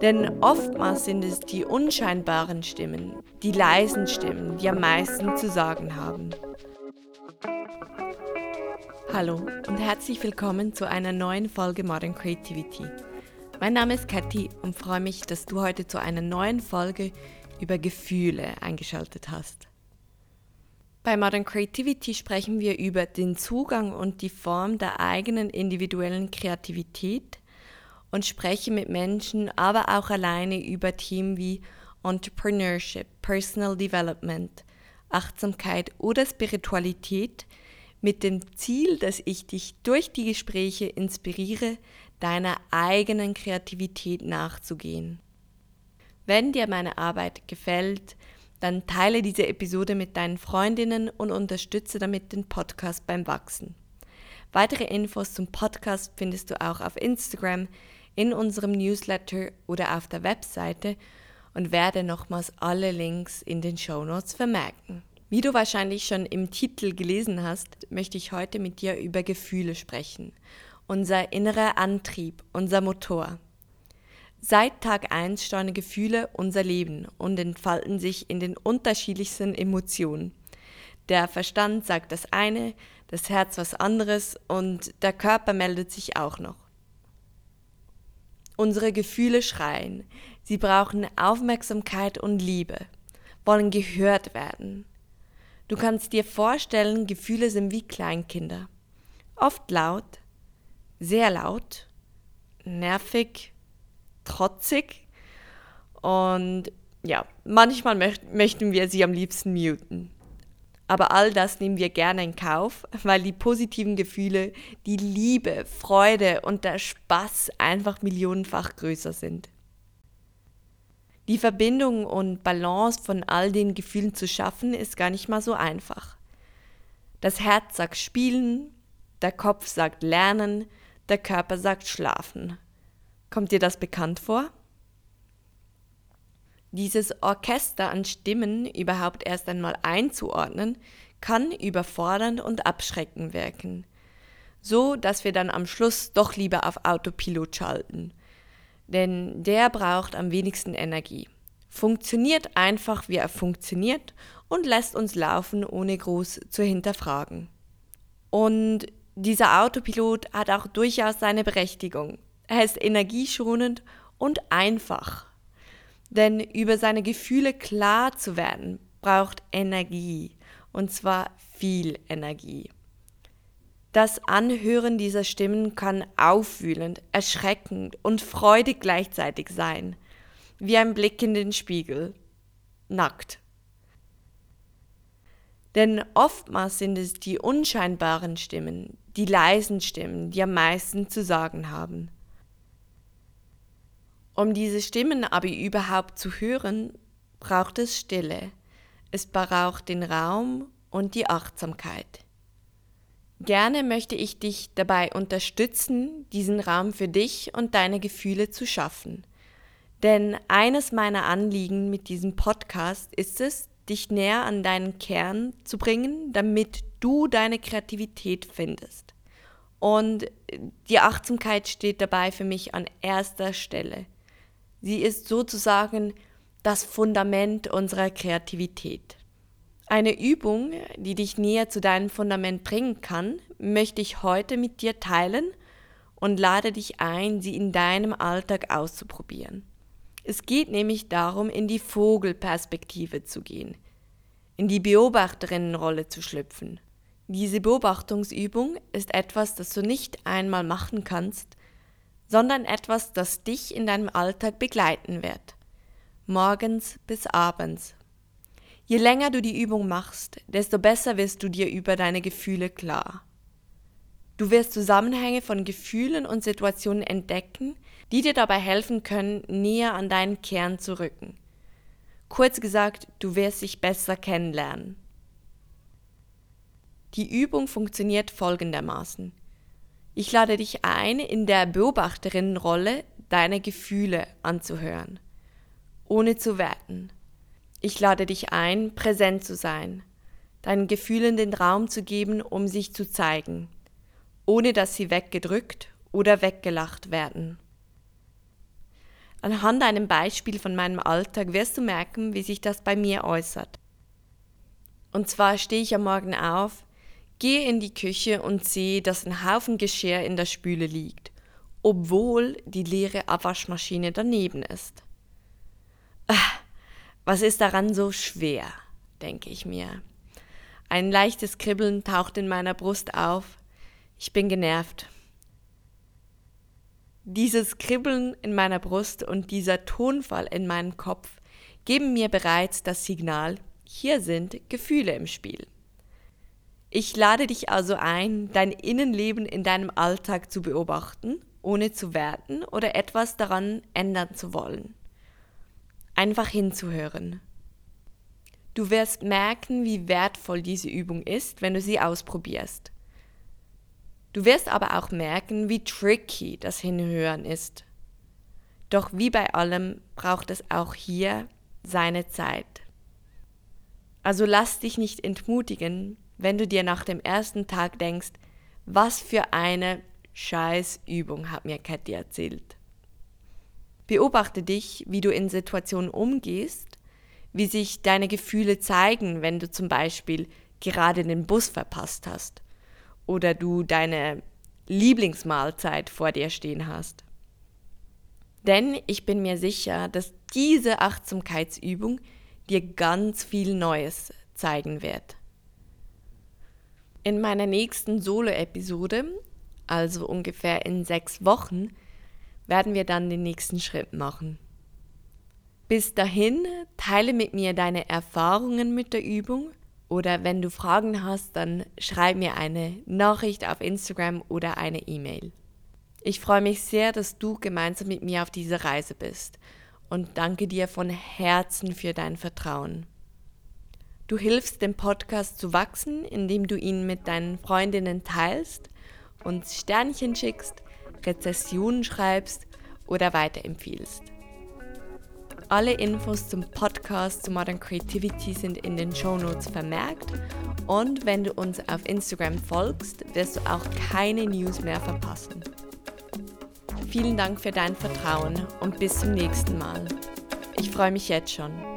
Denn oftmals sind es die unscheinbaren Stimmen, die leisen Stimmen, die am meisten zu sagen haben. Hallo und herzlich willkommen zu einer neuen Folge Modern Creativity. Mein Name ist Kathi und freue mich, dass du heute zu einer neuen Folge über Gefühle eingeschaltet hast. Bei Modern Creativity sprechen wir über den Zugang und die Form der eigenen individuellen Kreativität und sprechen mit Menschen, aber auch alleine über Themen wie Entrepreneurship, Personal Development, Achtsamkeit oder Spiritualität mit dem Ziel, dass ich dich durch die Gespräche inspiriere, deiner eigenen Kreativität nachzugehen. Wenn dir meine Arbeit gefällt, dann teile diese Episode mit deinen Freundinnen und unterstütze damit den Podcast beim Wachsen. Weitere Infos zum Podcast findest du auch auf Instagram, in unserem Newsletter oder auf der Webseite und werde nochmals alle Links in den Show Notes vermerken. Wie du wahrscheinlich schon im Titel gelesen hast, möchte ich heute mit dir über Gefühle sprechen. Unser innerer Antrieb, unser Motor. Seit Tag 1 steuern Gefühle unser Leben und entfalten sich in den unterschiedlichsten Emotionen. Der Verstand sagt das eine, das Herz was anderes und der Körper meldet sich auch noch. Unsere Gefühle schreien, sie brauchen Aufmerksamkeit und Liebe, wollen gehört werden. Du kannst dir vorstellen, Gefühle sind wie Kleinkinder. Oft laut, sehr laut, nervig, trotzig und ja, manchmal möcht möchten wir sie am liebsten muten. Aber all das nehmen wir gerne in Kauf, weil die positiven Gefühle, die Liebe, Freude und der Spaß einfach millionenfach größer sind. Die Verbindung und Balance von all den Gefühlen zu schaffen, ist gar nicht mal so einfach. Das Herz sagt spielen, der Kopf sagt lernen, der Körper sagt schlafen. Kommt dir das bekannt vor? Dieses Orchester an Stimmen überhaupt erst einmal einzuordnen, kann überfordernd und abschreckend wirken. So, dass wir dann am Schluss doch lieber auf Autopilot schalten. Denn der braucht am wenigsten Energie. Funktioniert einfach, wie er funktioniert und lässt uns laufen, ohne groß zu hinterfragen. Und dieser Autopilot hat auch durchaus seine Berechtigung. Er ist energieschonend und einfach. Denn über seine Gefühle klar zu werden, braucht Energie. Und zwar viel Energie. Das Anhören dieser Stimmen kann aufwühlend, erschreckend und freudig gleichzeitig sein, wie ein Blick in den Spiegel, nackt. Denn oftmals sind es die unscheinbaren Stimmen, die leisen Stimmen, die am meisten zu sagen haben. Um diese Stimmen aber überhaupt zu hören, braucht es Stille. Es braucht den Raum und die Achtsamkeit. Gerne möchte ich dich dabei unterstützen, diesen Raum für dich und deine Gefühle zu schaffen. Denn eines meiner Anliegen mit diesem Podcast ist es, dich näher an deinen Kern zu bringen, damit du deine Kreativität findest. Und die Achtsamkeit steht dabei für mich an erster Stelle. Sie ist sozusagen das Fundament unserer Kreativität. Eine Übung, die dich näher zu deinem Fundament bringen kann, möchte ich heute mit dir teilen und lade dich ein, sie in deinem Alltag auszuprobieren. Es geht nämlich darum, in die Vogelperspektive zu gehen, in die Beobachterinnenrolle zu schlüpfen. Diese Beobachtungsübung ist etwas, das du nicht einmal machen kannst, sondern etwas, das dich in deinem Alltag begleiten wird. Morgens bis abends. Je länger du die Übung machst, desto besser wirst du dir über deine Gefühle klar. Du wirst Zusammenhänge von Gefühlen und Situationen entdecken, die dir dabei helfen können, näher an deinen Kern zu rücken. Kurz gesagt, du wirst dich besser kennenlernen. Die Übung funktioniert folgendermaßen. Ich lade dich ein, in der Beobachterinnenrolle deine Gefühle anzuhören, ohne zu werten. Ich lade dich ein, präsent zu sein, deinen Gefühlen den Raum zu geben, um sich zu zeigen, ohne dass sie weggedrückt oder weggelacht werden. Anhand einem Beispiel von meinem Alltag wirst du merken, wie sich das bei mir äußert. Und zwar stehe ich am Morgen auf, gehe in die Küche und sehe, dass ein Haufen Geschirr in der Spüle liegt, obwohl die leere Abwaschmaschine daneben ist. Ach, was ist daran so schwer, denke ich mir. Ein leichtes Kribbeln taucht in meiner Brust auf. Ich bin genervt. Dieses Kribbeln in meiner Brust und dieser Tonfall in meinem Kopf geben mir bereits das Signal, hier sind Gefühle im Spiel. Ich lade dich also ein, dein Innenleben in deinem Alltag zu beobachten, ohne zu werten oder etwas daran ändern zu wollen. Einfach hinzuhören. Du wirst merken, wie wertvoll diese Übung ist, wenn du sie ausprobierst. Du wirst aber auch merken, wie tricky das Hinhören ist. Doch wie bei allem braucht es auch hier seine Zeit. Also lass dich nicht entmutigen, wenn du dir nach dem ersten Tag denkst, was für eine Scheißübung hat mir Cathy erzählt. Beobachte dich, wie du in Situationen umgehst, wie sich deine Gefühle zeigen, wenn du zum Beispiel gerade den Bus verpasst hast oder du deine Lieblingsmahlzeit vor dir stehen hast. Denn ich bin mir sicher, dass diese Achtsamkeitsübung dir ganz viel Neues zeigen wird. In meiner nächsten Solo-Episode, also ungefähr in sechs Wochen, werden wir dann den nächsten Schritt machen. Bis dahin teile mit mir deine Erfahrungen mit der Übung oder wenn du Fragen hast, dann schreib mir eine Nachricht auf Instagram oder eine E-Mail. Ich freue mich sehr, dass du gemeinsam mit mir auf dieser Reise bist und danke dir von Herzen für dein Vertrauen. Du hilfst dem Podcast zu wachsen, indem du ihn mit deinen Freundinnen teilst und Sternchen schickst, Rezessionen schreibst oder weiterempfiehlst. Alle Infos zum Podcast zu Modern Creativity sind in den Show Notes vermerkt und wenn du uns auf Instagram folgst, wirst du auch keine News mehr verpassen. Vielen Dank für dein Vertrauen und bis zum nächsten Mal. Ich freue mich jetzt schon.